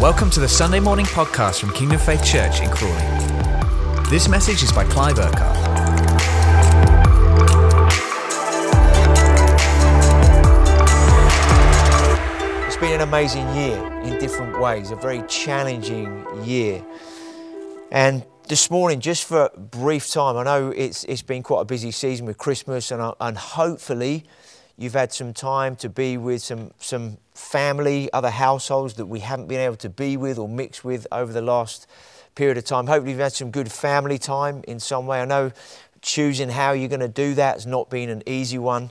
Welcome to the Sunday morning podcast from Kingdom Faith Church in Crawley. This message is by Clive Urquhart. It's been an amazing year in different ways, a very challenging year. And this morning, just for a brief time, I know it's, it's been quite a busy season with Christmas, and, I- and hopefully you've had some time to be with some, some family, other households that we haven't been able to be with or mix with over the last period of time. Hopefully, you've had some good family time in some way. I know choosing how you're going to do that has not been an easy one.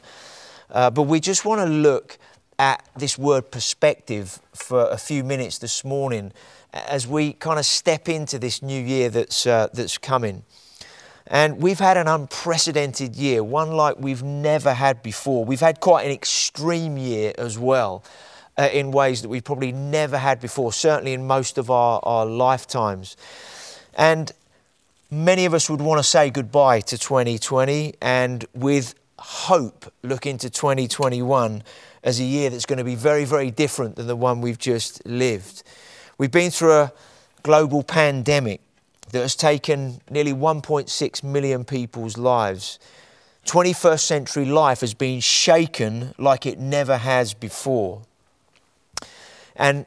Uh, but we just want to look at this word perspective for a few minutes this morning as we kind of step into this new year that's, uh, that's coming. And we've had an unprecedented year, one like we've never had before. We've had quite an extreme year as well, uh, in ways that we've probably never had before, certainly in most of our, our lifetimes. And many of us would want to say goodbye to 2020 and with hope look into 2021 as a year that's going to be very, very different than the one we've just lived. We've been through a global pandemic that has taken nearly 1.6 million people's lives. 21st century life has been shaken like it never has before. And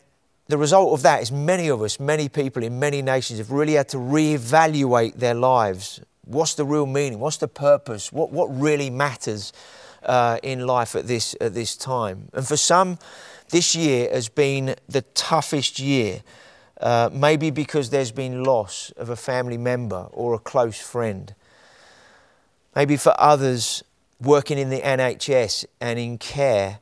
the result of that is many of us, many people in many nations have really had to reevaluate their lives. What's the real meaning? What's the purpose? What, what really matters uh, in life at this, at this time? And for some, this year has been the toughest year, uh, maybe because there's been loss of a family member or a close friend. Maybe for others, working in the NHS and in care,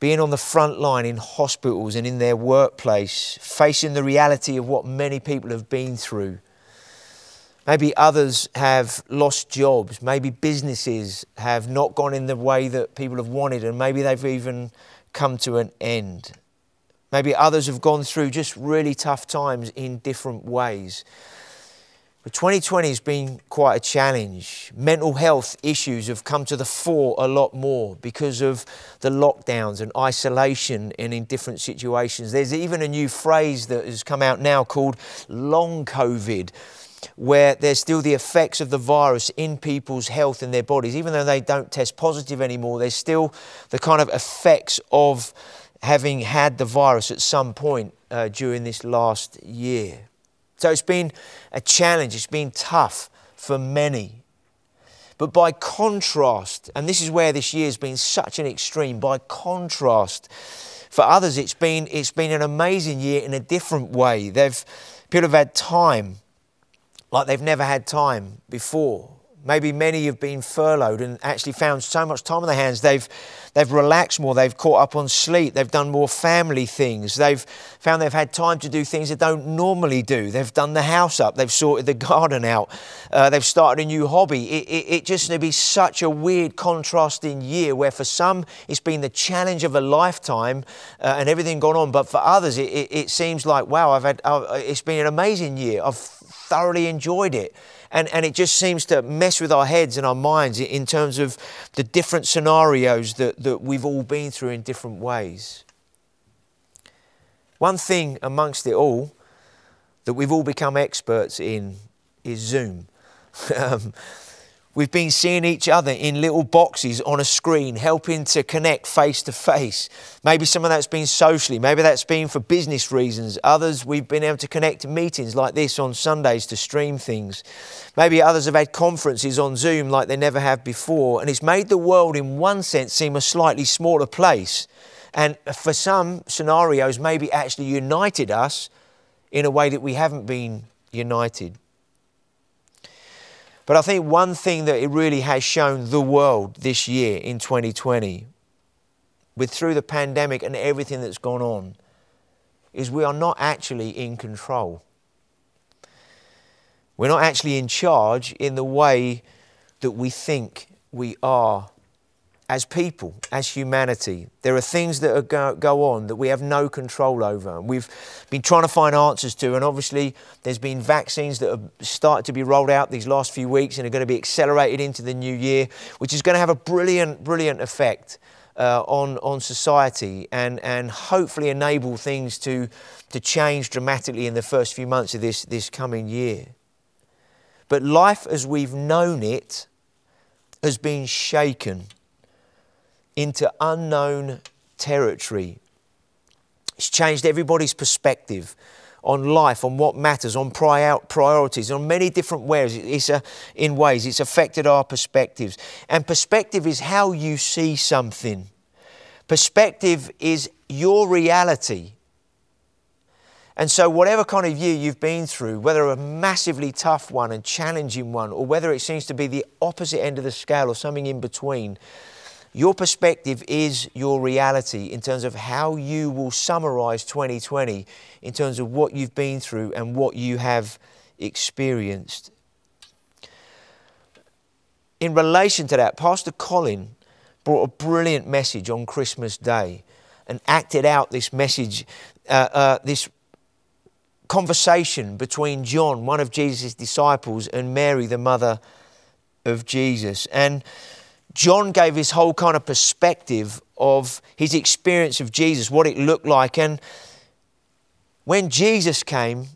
being on the front line in hospitals and in their workplace, facing the reality of what many people have been through. Maybe others have lost jobs. Maybe businesses have not gone in the way that people have wanted, and maybe they've even come to an end. Maybe others have gone through just really tough times in different ways. But 2020 has been quite a challenge. Mental health issues have come to the fore a lot more because of the lockdowns and isolation and in different situations. There's even a new phrase that has come out now called long COVID, where there's still the effects of the virus in people's health and their bodies. Even though they don't test positive anymore, there's still the kind of effects of having had the virus at some point uh, during this last year. So it's been a challenge, it's been tough for many. But by contrast, and this is where this year has been such an extreme, by contrast, for others it's been, it's been an amazing year in a different way. They've, people have had time like they've never had time before. Maybe many have been furloughed and actually found so much time on their hands. They've, they've relaxed more. They've caught up on sleep. They've done more family things. They've found they've had time to do things they don't normally do. They've done the house up. They've sorted the garden out. Uh, they've started a new hobby. It, it, it just to be such a weird contrasting year where for some it's been the challenge of a lifetime uh, and everything gone on. But for others it, it, it seems like, wow, I've had, uh, it's been an amazing year. I've thoroughly enjoyed it. And, and it just seems to mess with our heads and our minds in terms of the different scenarios that, that we've all been through in different ways. One thing amongst it all that we've all become experts in is Zoom. um, We've been seeing each other in little boxes on a screen, helping to connect face to face. Maybe some of that's been socially, maybe that's been for business reasons. Others, we've been able to connect meetings like this on Sundays to stream things. Maybe others have had conferences on Zoom like they never have before. And it's made the world, in one sense, seem a slightly smaller place. And for some scenarios, maybe actually united us in a way that we haven't been united. But I think one thing that it really has shown the world this year in 2020, with through the pandemic and everything that's gone on, is we are not actually in control. We're not actually in charge in the way that we think we are as people, as humanity. There are things that go, go, on that we have no control over. We've been trying to find answers to, and obviously, there's been vaccines that have started to be rolled out these last few weeks and are going to be accelerated into the new year, which is going to have a brilliant, brilliant effect uh, on, on society and, and hopefully enable things to, to change dramatically in the first few months of this, this coming year. But life as we've known it has been shaken into unknown territory. It's changed everybody's perspective on life, on what matters, on priorities, on many different ways. It's a, in ways it's affected our perspectives. And perspective is how you see something. Perspective is your reality. And so, whatever kind of year you've been through, whether a massively tough one and challenging one, or whether it seems to be the opposite end of the scale or something in between, your perspective is your reality in terms of how you will summarize 2020 in terms of what you've been through and what you have experienced. In relation to that, Pastor Colin brought a brilliant message on Christmas Day and acted out this message, uh, uh, this conversation between John, one of Jesus' disciples, and Mary, the mother of Jesus. And John gave his whole kind of perspective of his experience of Jesus, what it looked like. And when Jesus came,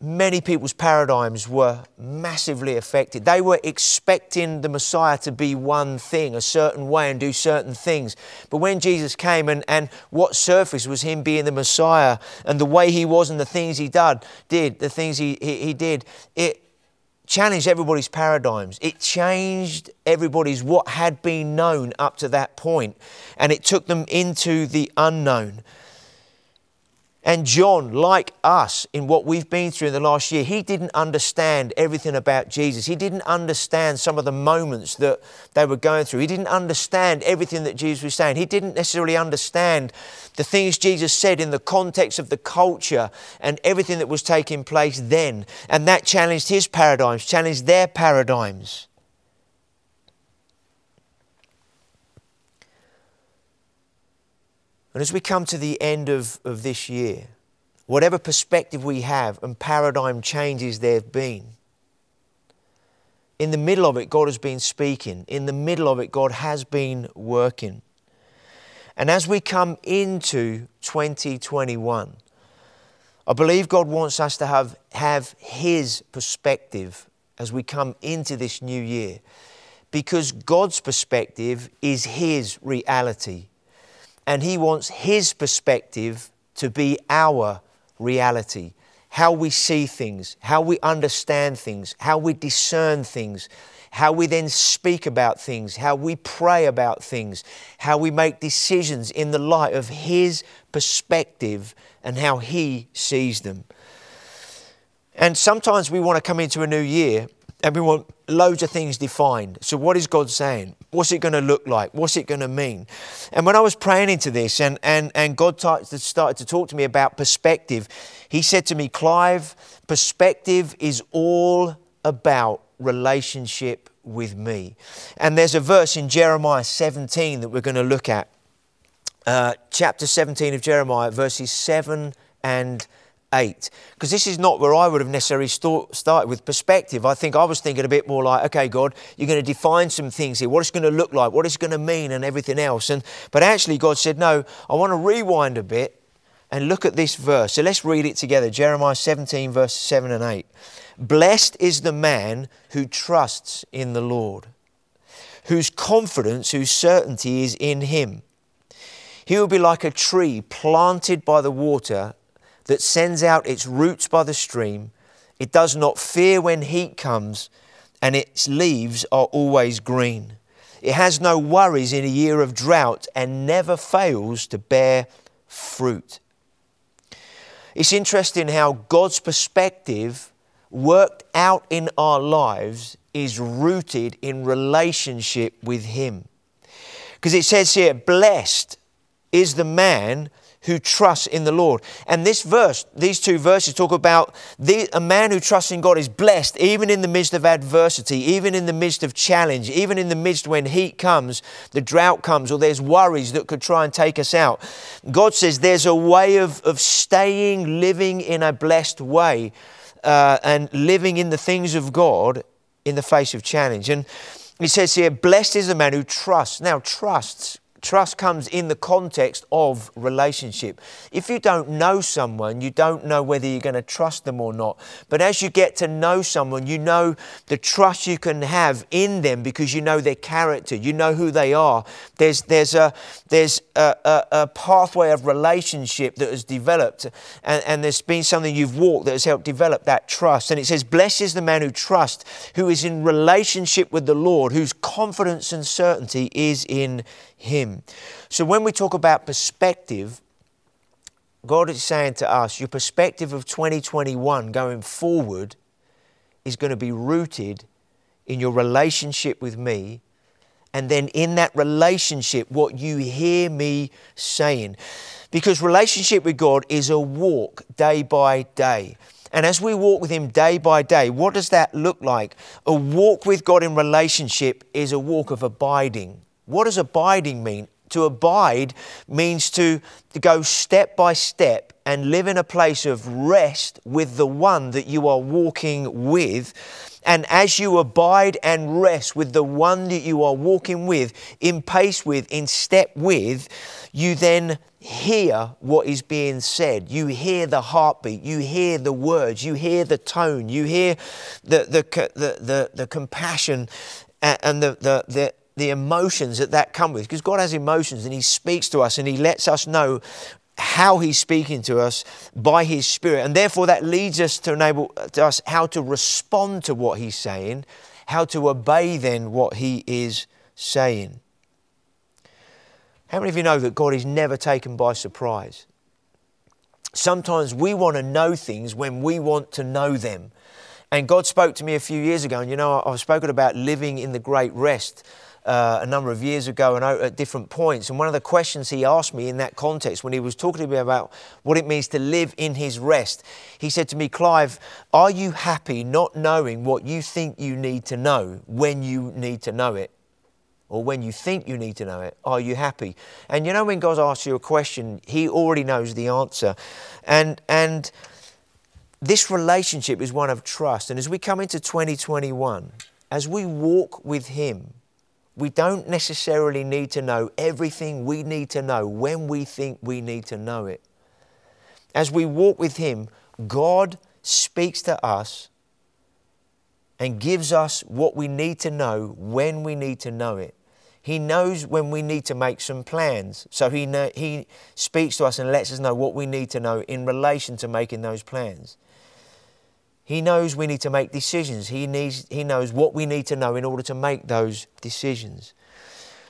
many people's paradigms were massively affected. They were expecting the Messiah to be one thing, a certain way, and do certain things. But when Jesus came and, and what surfaced was him being the Messiah and the way he was and the things he did, did the things he, he, he did, it challenged everybody's paradigms. It changed everybody's what had been known up to that point, and it took them into the unknown. And John, like us in what we've been through in the last year, he didn't understand everything about Jesus. He didn't understand some of the moments that they were going through. He didn't understand everything that Jesus was saying. He didn't necessarily understand the things Jesus said in the context of the culture and everything that was taking place then. And that challenged his paradigms, challenged their paradigms. And as we come to the end of, of this year, whatever perspective we have and paradigm changes there have been, in the middle of it, God has been speaking. In the middle of it, God has been working. And as we come into 2021, I believe God wants us to have, have His perspective as we come into this new year. Because God's perspective is His reality and He wants His perspective to be our reality. How we see things, how we understand things, how we discern things, how we then speak about things, how we pray about things, how we make decisions in the light of His perspective and how He sees them. And sometimes we want to come into a new year and we want loads of things defined. So, what is God saying? What's it going to look like? What's it going to mean? And when I was praying into this, and, and, and God started to talk to me about perspective, He said to me, Clive, perspective is all about relationship with me. And there's a verse in Jeremiah 17 that we're going to look at. Uh, chapter 17 of Jeremiah, verses 7 and 8. Because this is not where I would have necessarily started with perspective. I think I was thinking a bit more like, okay, God, you're going to define some things here, what it's going to look like, what it's going to mean, and everything else. And, but actually, God said, no, I want to rewind a bit and look at this verse. So let's read it together Jeremiah 17, verse 7 and 8. Blessed is the man who trusts in the Lord, whose confidence, whose certainty is in him. He will be like a tree planted by the water that sends out its roots by the stream. It does not fear when heat comes, and its leaves are always green. It has no worries in a year of drought and never fails to bear fruit. It's interesting how God's perspective worked out in our lives is rooted in relationship with Him. Because it says here, blessed is the man who trusts in the Lord. And this verse, these two verses talk about the, a man who trusts in God is blessed even in the midst of adversity, even in the midst of challenge, even in the midst when heat comes, the drought comes, or there's worries that could try and take us out. God says there's a way of, of staying, living in a blessed way, uh, and living in the things of God in the face of challenge. And he says here, blessed is the man who trusts. Now, trusts trust comes in the context of relationship. If you don't know someone, you don't know whether you're going to trust them or not. But as you get to know someone, you know the trust you can have in them because you know their character, you know who they are. There's, there's, a, there's a, a, a pathway of relationship that has developed, and, and there's been something you've walked that has helped develop that trust. And it says, Blessed is the man who trusts, who is in relationship with the Lord, whose confidence and certainty is in him. So when we talk about perspective, God is saying to us, your perspective of 2021 going forward is going to be rooted in your relationship with me. And then in that relationship, what you hear me saying. Because relationship with God is a walk day by day. And as we walk with Him day by day, what does that look like? A walk with God in relationship is a walk of abiding. What does abiding mean? To abide means to, to go step by step and live in a place of rest with the one that you are walking with. And as you abide and rest with the one that you are walking with, in pace with, in step with, you then hear what is being said. You hear the heartbeat. You hear the words. You hear the tone. You hear the, the, the, the, the compassion uh, and the, the, the the emotions that that come with because God has emotions and he speaks to us and he lets us know how he's speaking to us by his spirit. And therefore that leads us to enable uh, to us how to respond to what he's saying how to obey then what he is saying. How many of you know that God is never taken by surprise? Sometimes we want to know things when we want to know them. And God spoke to me a few years ago and you know I've spoken about living in the great rest uh, a number of years ago and at different points. And one of the questions he asked me in that context, when he was talking to me about what it means to live in his rest, he said to me, Clive, are you happy not knowing what you think you need to know when you need to know it? Or when you think you need to know it, are you happy? And you know, when God asks you a question, He already knows the answer. And, and this relationship is one of trust. And as we come into 2021, as we walk with Him, we don't necessarily need to know everything we need to know when we think we need to know it. As we walk with Him, God speaks to us and gives us what we need to know when we need to know it. He knows when we need to make some plans. So he, know, he speaks to us and lets us know what we need to know in relation to making those plans. He knows we need to make decisions. He, needs, he knows what we need to know in order to make those decisions.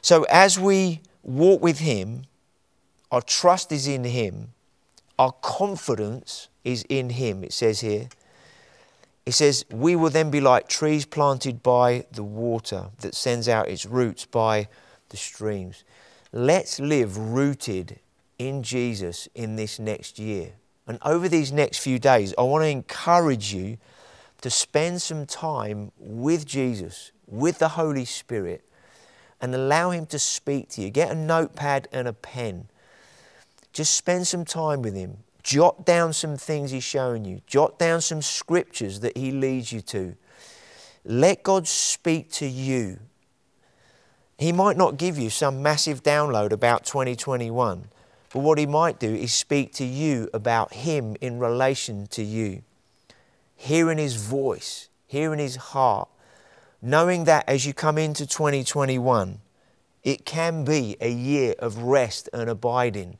So as we walk with Him, our trust is in Him, our confidence is in Him, it says here. It says, We will then be like trees planted by the water that sends out its roots by the streams. Let's live rooted in Jesus in this next year. And over these next few days, I want to encourage you to spend some time with Jesus, with the Holy Spirit, and allow Him to speak to you. Get a notepad and a pen. Just spend some time with Him. Jot down some things He's showing you. Jot down some scriptures that He leads you to. Let God speak to you. He might not give you some massive download about 2021. But what he might do is speak to you about him in relation to you. Hearing his voice, hearing his heart, knowing that as you come into 2021, it can be a year of rest and abiding.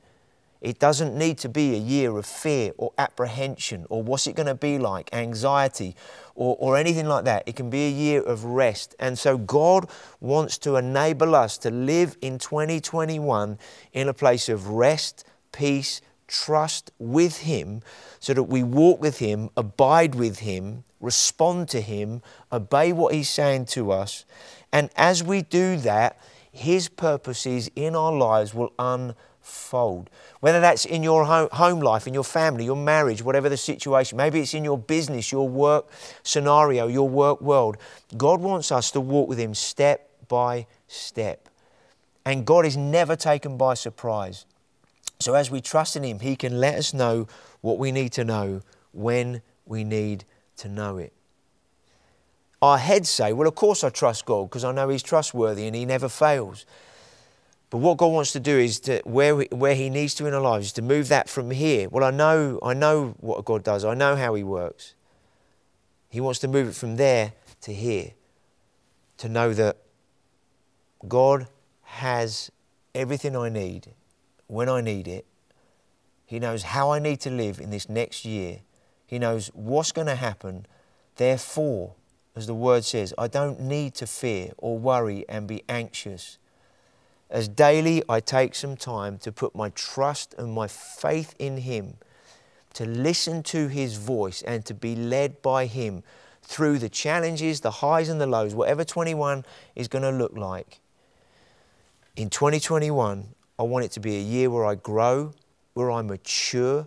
It doesn't need to be a year of fear or apprehension or what's it going to be like, anxiety or, or anything like that. It can be a year of rest. And so God wants to enable us to live in 2021 in a place of rest, peace, trust with Him so that we walk with Him, abide with Him, respond to Him, obey what He's saying to us. And as we do that, His purposes in our lives will unfold. Whether that's in your home life, in your family, your marriage, whatever the situation, maybe it's in your business, your work scenario, your work world. God wants us to walk with Him step by step. And God is never taken by surprise. So as we trust in Him, He can let us know what we need to know when we need to know it. Our heads say, Well, of course I trust God because I know He's trustworthy and He never fails. But what God wants to do is to where we, where He needs to in our lives is to move that from here. Well, I know I know what God does. I know how He works. He wants to move it from there to here. To know that God has everything I need when I need it. He knows how I need to live in this next year. He knows what's going to happen. Therefore, as the word says, I don't need to fear or worry and be anxious. As daily I take some time to put my trust and my faith in Him, to listen to His voice and to be led by Him through the challenges, the highs and the lows, whatever 21 is going to look like. In 2021, I want it to be a year where I grow, where I mature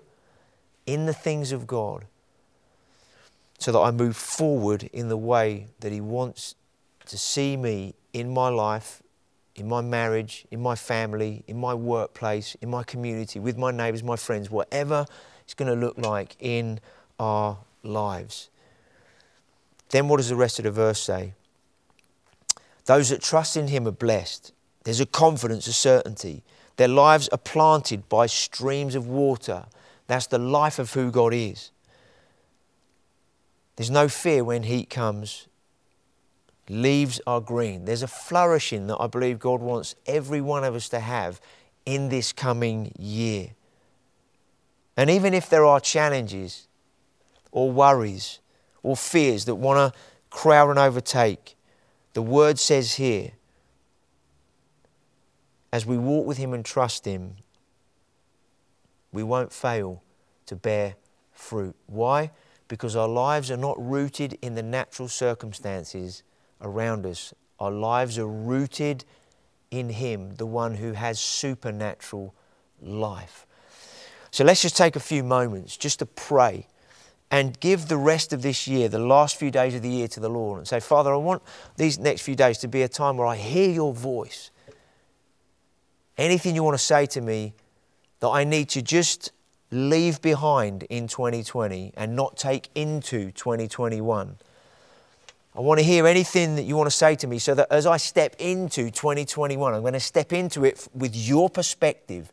in the things of God, so that I move forward in the way that He wants to see me in my life, in my marriage, in my family, in my workplace, in my community, with my neighbours, my friends, whatever it's going to look like in our lives. Then what does the rest of the verse say? Those that trust in Him are blessed. There's a confidence, a certainty. Their lives are planted by streams of water. That's the life of who God is. There's no fear when heat comes. Leaves are green. There's a flourishing that I believe God wants every one of us to have in this coming year. And even if there are challenges or worries or fears that want to crowd and overtake, the word says here as we walk with Him and trust Him, we won't fail to bear fruit. Why? Because our lives are not rooted in the natural circumstances around us. Our lives are rooted in Him, the one who has supernatural life. So let's just take a few moments just to pray and give the rest of this year, the last few days of the year, to the Lord and say, Father, I want these next few days to be a time where I hear your voice anything you want to say to me that I need to just leave behind in 2020 and not take into 2021. I want to hear anything that you want to say to me so that as I step into 2021, I'm going to step into it with your perspective,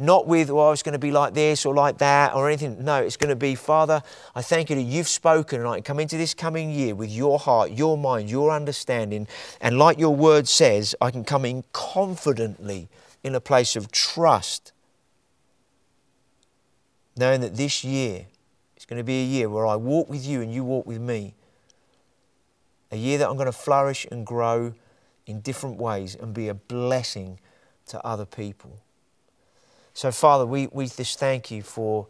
not with, well, it's going to be like this or like that or anything. No, it's going to be, Father, I thank you that you've spoken and I can come into this coming year with your heart, your mind, your understanding. And like your word says, I can come in confidently in a place of trust, knowing that this year is going to be a year where I walk with you and you walk with me. A year that I'm going to flourish and grow in different ways and be a blessing to other people. So, Father, we, we just thank you for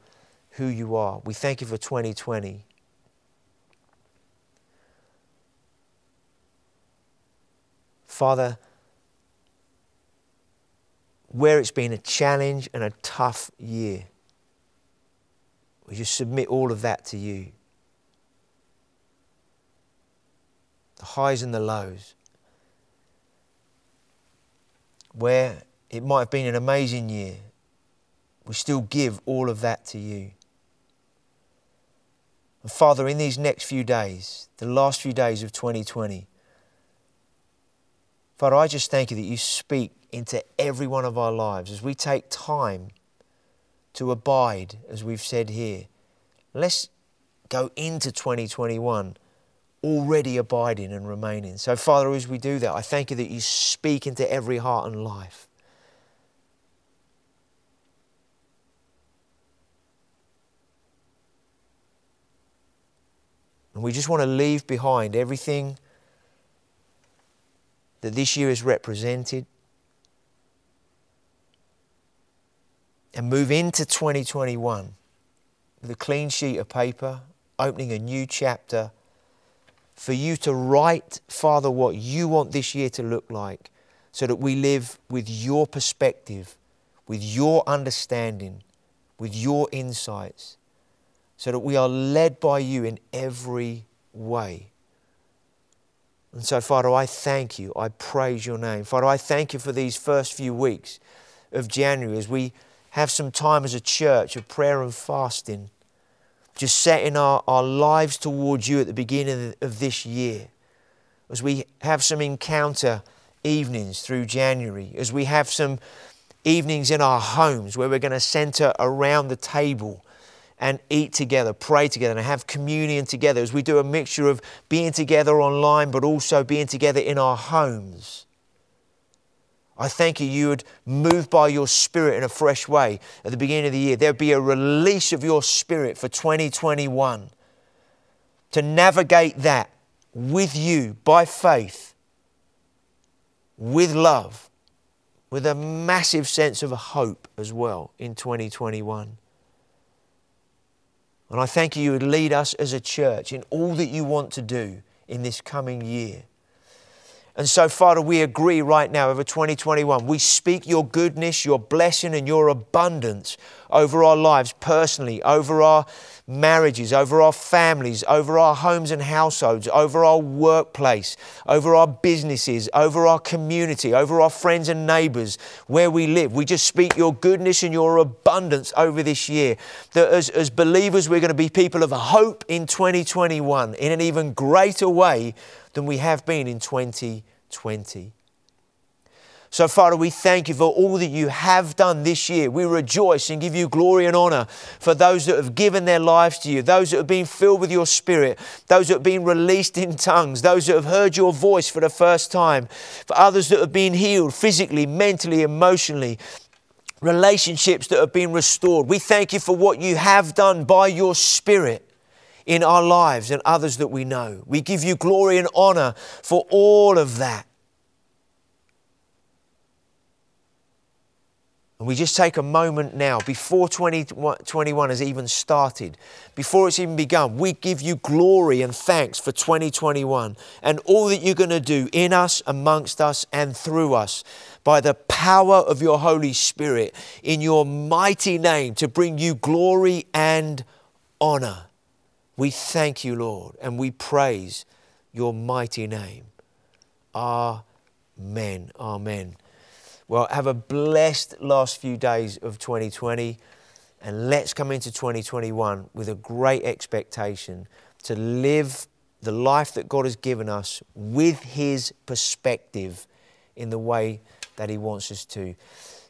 who you are. We thank you for 2020. Father, where it's been a challenge and a tough year. We just submit all of that to you. The highs and the lows. Where it might have been an amazing year, we still give all of that to you. And Father, in these next few days, the last few days of 2020, Father, I just thank you that you speak into every one of our lives as we take time to abide, as we've said here. Let's go into 2021 already abiding and remaining. So, Father, as we do that, I thank you that you speak into every heart and life. And we just want to leave behind everything that this year has represented. and move into 2021 with a clean sheet of paper, opening a new chapter for you to write, Father, what you want this year to look like so that we live with your perspective, with your understanding, with your insights, so that we are led by you in every way. And so, Father, I thank you. I praise your name. Father, I thank you for these first few weeks of January as we have some time as a church of prayer and fasting, just setting our, our lives towards you at the beginning of this year. As we have some encounter evenings through January, as we have some evenings in our homes where we're going to center around the table and eat together, pray together, and have communion together as we do a mixture of being together online but also being together in our homes. I thank you, you would move by your spirit in a fresh way at the beginning of the year. There'd be a release of your spirit for 2021 to navigate that with you by faith, with love, with a massive sense of hope as well in 2021. And I thank you, you would lead us as a church in all that you want to do in this coming year. And so, Father, we agree right now over 2021. We speak your goodness, your blessing, and your abundance over our lives personally, over our marriages, over our families, over our homes and households, over our workplace, over our businesses, over our community, over our friends and neighbors, where we live. We just speak your goodness and your abundance over this year. That as, as believers, we're going to be people of hope in 2021 in an even greater way than we have been in 2020. So, Father, we thank you for all that you have done this year. We rejoice and give you glory and honor for those that have given their lives to you, those that have been filled with your spirit, those that have been released in tongues, those that have heard your voice for the first time, for others that have been healed physically, mentally, emotionally, relationships that have been restored. We thank you for what you have done by your spirit in our lives and others that we know. We give you glory and honor for all of that. And we just take a moment now, before 2021 has even started, before it's even begun, we give you glory and thanks for 2021 and all that you're going to do in us, amongst us, and through us by the power of your Holy Spirit in your mighty name to bring you glory and honor. We thank you, Lord, and we praise your mighty name. Amen. Amen. Well, have a blessed last few days of 2020, and let's come into 2021 with a great expectation to live the life that God has given us with His perspective in the way that He wants us to.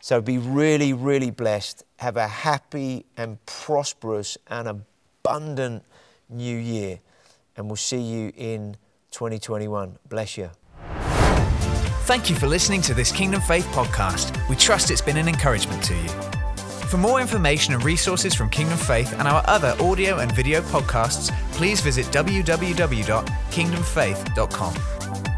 So be really, really blessed. Have a happy and prosperous and abundant new year. And we'll see you in 2021. Bless you. Thank you for listening to this Kingdom Faith podcast. We trust it's been an encouragement to you. For more information and resources from Kingdom Faith and our other audio and video podcasts, please visit www.kingdomfaith.com.